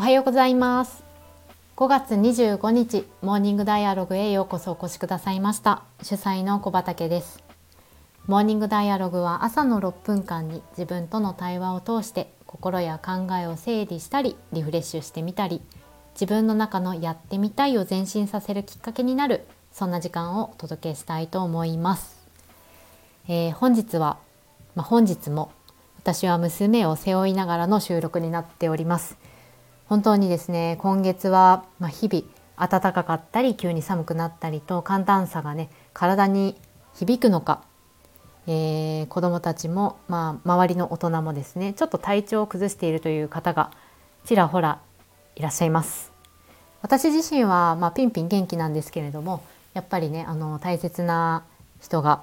おはようございます。5月25日モーニングダイアログへようこそお越しくださいました。主催の小畑です。モーニングダイアログは朝の6分間に自分との対話を通して心や考えを整理したりリフレッシュしてみたり自分の中のやってみたいを前進させるきっかけになるそんな時間をお届けしたいと思います、えー、本日は、まあ、本日も私は娘を背負いながらの収録になっております。本当にですね今月は、ま日々暖かかったり急に寒くなったりと寒暖差がね体に響くのか、えー、子どもたちも、まあ、周りの大人もですねちょっと体調を崩しているという方がちらほらいらっしゃいます。私自身は、まあ、ピンピン元気なんですけれどもやっぱりねあの大切な人が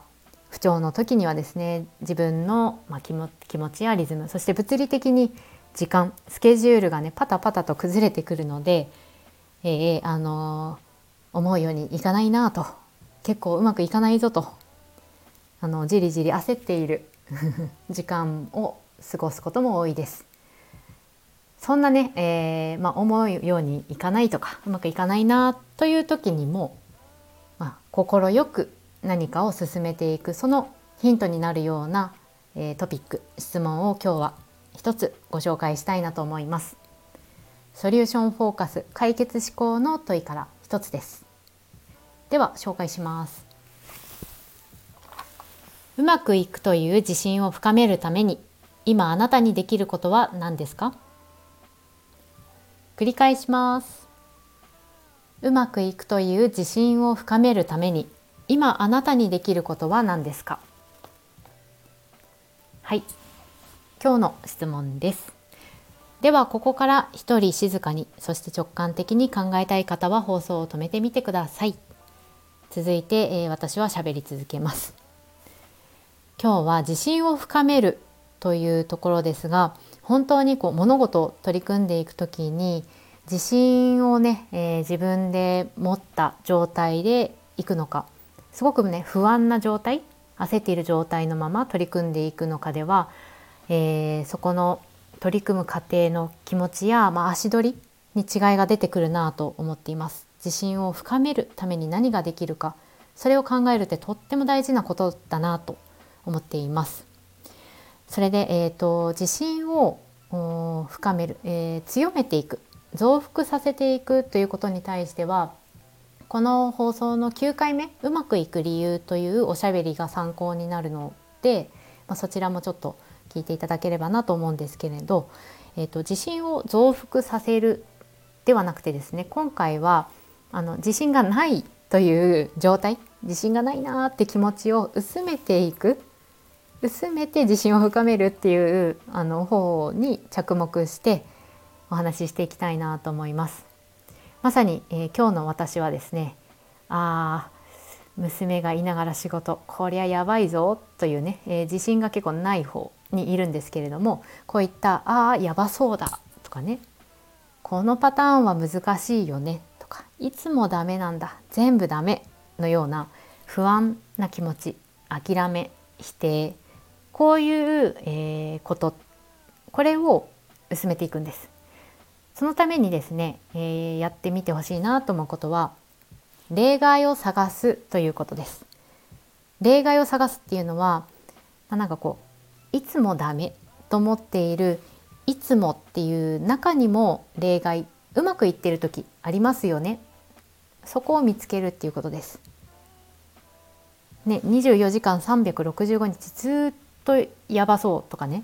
不調の時にはですね自分の、まあ、気も気持ちやリズムそして物理的に時間スケジュールがねパタパタと崩れてくるので、えー、あのー、思うようにいかないなと結構うまくいかないぞとあのじりじり焦っている 時間を過ごすことも多いです。そんなね、えーまあ、思うようにいかないとかうまくいかないなという時にも、まあ、く何かを進めていくそのヒントになるような、えー、トピック質問を今日は一つご紹介したいなと思います。ソリューションフォーカス解決思考の問いから一つです。では紹介します。うまくいくという自信を深めるために今あなたにできることは何ですか？繰り返します。うまくいくという自信を深めるために今あなたにできることは何ですか？はい。今日の質問です。ではここから一人静かにそして直感的に考えたい方は放送を止めてみてください。続いて、えー、私は喋り続けます。今日は自信を深めるというところですが本当にこう物事を取り組んでいく時に自信をね、えー、自分で持った状態でいくのかすごくね不安な状態焦っている状態のまま取り組んでいくのかではえー、そこの取り組む過程の気持ちや、まあ、足取りに違いが出てくるなと思っています。自信を深めるために何ができるかそれを考えるってとっても大事なことだなと思っています。それで、えーと、自信を深める、えー、強めていく増幅させていくということに対してはこの放送の9回目「うまくいく理由」というおしゃべりが参考になるので、まあ、そちらもちょっと聞いていただければなと思うんですけれど、えーと、自信を増幅させるではなくてですね今回はあの自信がないという状態自信がないなって気持ちを薄めていく薄めて自信を深めるっていうあの方に着目してお話ししていきたいなと思います。まさに、えー、今日の私はですねあ娘がいながら仕事こりゃやばいぞというね、えー、自信が結構ない方にいるんですけれどもこういった「ああやばそうだ」とかね「このパターンは難しいよね」とか「いつもダメなんだ全部ダメ」のような不安な気持ち諦め否定こういう、えー、ことこれを薄めていくんです。そのためにですね、えー、やってみてほしいなと思うことは例外を探すということです。例外を探すっていうのは、ま、なんかこういつもダメと思っているいつもっていう中にも例外うまくいってる時ありますよねそこを見つけるっていうことです。ね、24時間365日ずっとやばそうとかね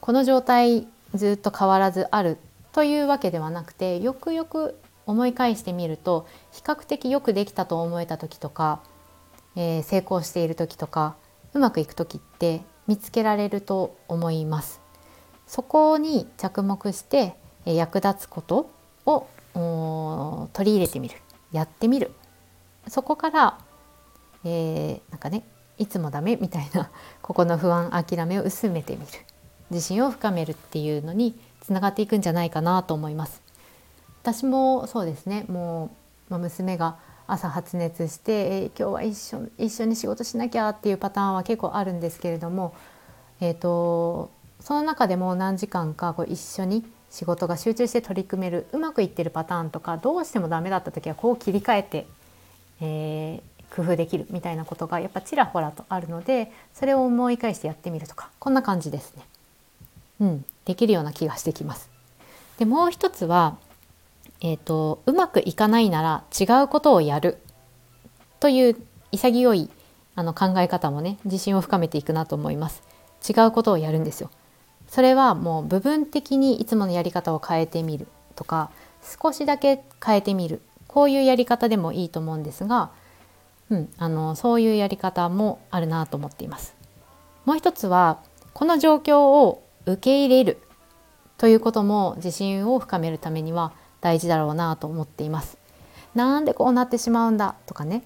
この状態ずっと変わらずあるというわけではなくてよくよく思い返してみると比較的よくできたと思えた時とか、えー、成功している時とかうまくいく時って見つけられると思います。そこに着目して役立つことを取り入れてみるやってみるそこから、えー、なんかねいつもダメみたいなここの不安諦めを薄めてみる自信を深めるっていうのにつながっていくんじゃないかなと思います。私もそうですねもう、ま、娘が朝発熱して、えー、今日は一緒一緒に仕事しなきゃっていうパターンは結構あるんですけれども、えーと、その中でも何時間かこう一緒に仕事が集中して取り組めるうまくいってるパターンとかどうしてもダメだった時はこう切り替えて、えー、工夫できるみたいなことがやっぱちらほらとあるのでそれを思い返してやってみるとかこんな感じですね。うん、できるような気がしてきます。でもう一つは、えーと、うまくいかないなら違うことをやるという潔いあの考え方もね自信を深めていくなと思います。違うことをやるんですよ。それはもう部分的にいつものやり方を変えてみるとか少しだけ変えてみるこういうやり方でもいいと思うんですが、うん、あのそういうやり方もあるなと思っています。もう一つはこの状況を受け入れるということも自信を深めるためには大事だろうなと思っています。なんでこうなってしまうんだとかね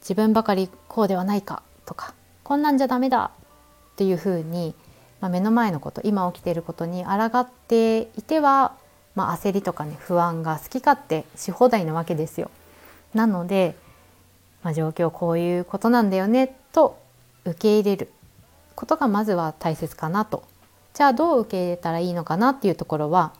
自分ばかりこうではないかとかこんなんじゃダメだっていうふうにまあ、目の前のこと今起きていることに抗っていては、まあ、焦りとかね不安が好き勝手し放題なわけですよ。なので、まあ、状況こういうことなんだよねと受け入れることがまずは大切かなと。じゃあどう受け入れたらいいのかなっていうところは、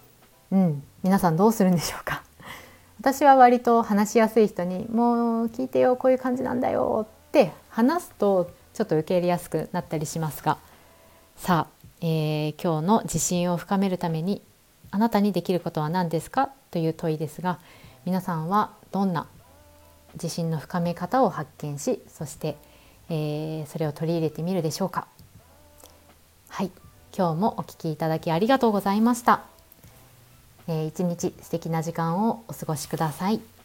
うん、皆さんどうするんでしょうか？私は割と話しやすい人に「もう聞いてよこういう感じなんだよ」って話すとちょっと受け入れやすくなったりしますが。さあ、えー、今日の自信を深めるためにあなたにできることは何ですか？という問いですが皆さんはどんな自信の深め方を発見しそして、えー、それを取り入れてみるでしょうか？はい今日もお聞きいただきありがとうございました、えー、一日素敵な時間をお過ごしください。